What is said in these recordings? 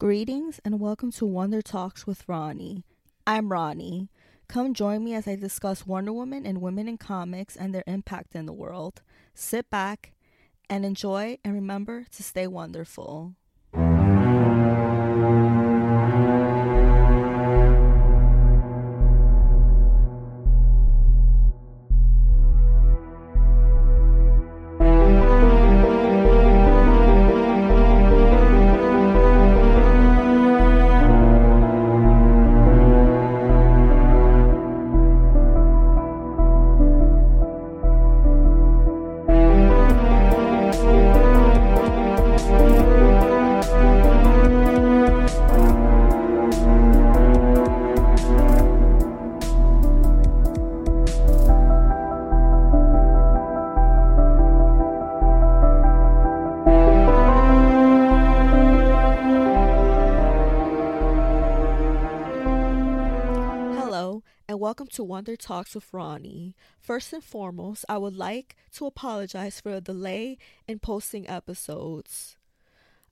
Greetings and welcome to Wonder Talks with Ronnie. I'm Ronnie. Come join me as I discuss Wonder Woman and women in comics and their impact in the world. Sit back and enjoy, and remember to stay wonderful. And welcome to Wonder Talks with Ronnie. First and foremost, I would like to apologize for a delay in posting episodes.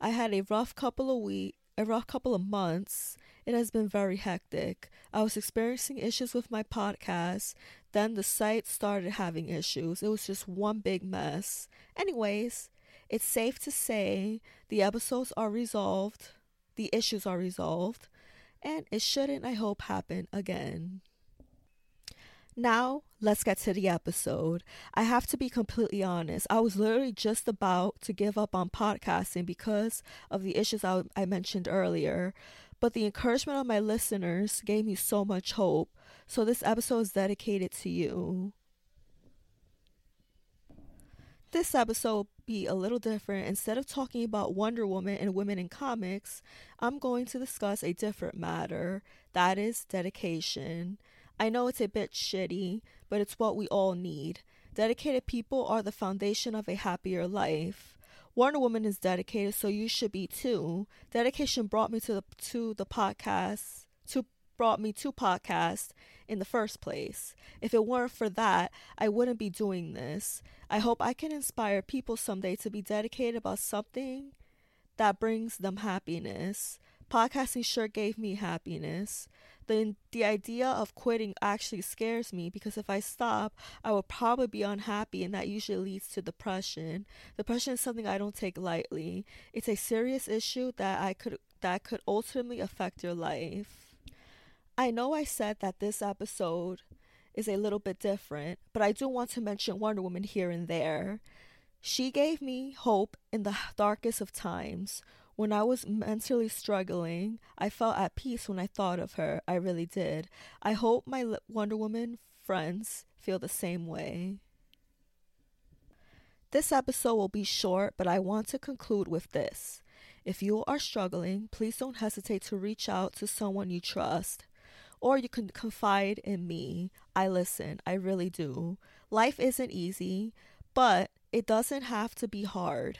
I had a rough couple of weeks, a rough couple of months. It has been very hectic. I was experiencing issues with my podcast, then the site started having issues. It was just one big mess. Anyways, it's safe to say the episodes are resolved, the issues are resolved and it shouldn't, I hope, happen again. Now, let's get to the episode. I have to be completely honest. I was literally just about to give up on podcasting because of the issues I, I mentioned earlier, but the encouragement of my listeners gave me so much hope. So, this episode is dedicated to you. This episode will be a little different. Instead of talking about Wonder Woman and women in comics, I'm going to discuss a different matter that is dedication. I know it's a bit shitty, but it's what we all need. Dedicated people are the foundation of a happier life. Wonder Woman is dedicated, so you should be too. Dedication brought me to the to the podcast to brought me to podcast in the first place. If it weren't for that, I wouldn't be doing this. I hope I can inspire people someday to be dedicated about something that brings them happiness. Podcasting sure gave me happiness. The, the idea of quitting actually scares me because if I stop, I will probably be unhappy, and that usually leads to depression. Depression is something I don't take lightly. It's a serious issue that I could that could ultimately affect your life. I know I said that this episode is a little bit different, but I do want to mention Wonder Woman here and there. She gave me hope in the darkest of times. When I was mentally struggling, I felt at peace when I thought of her. I really did. I hope my Wonder Woman friends feel the same way. This episode will be short, but I want to conclude with this. If you are struggling, please don't hesitate to reach out to someone you trust or you can confide in me. I listen, I really do. Life isn't easy, but it doesn't have to be hard.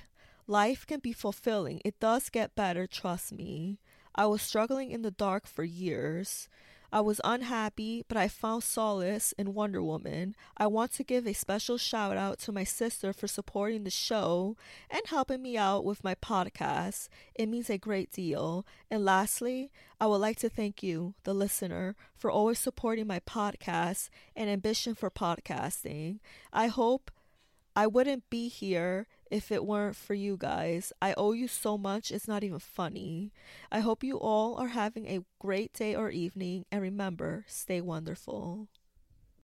Life can be fulfilling. It does get better, trust me. I was struggling in the dark for years. I was unhappy, but I found solace in Wonder Woman. I want to give a special shout out to my sister for supporting the show and helping me out with my podcast. It means a great deal. And lastly, I would like to thank you, the listener, for always supporting my podcast and ambition for podcasting. I hope I wouldn't be here if it weren't for you guys. I owe you so much, it's not even funny. I hope you all are having a great day or evening, and remember, stay wonderful.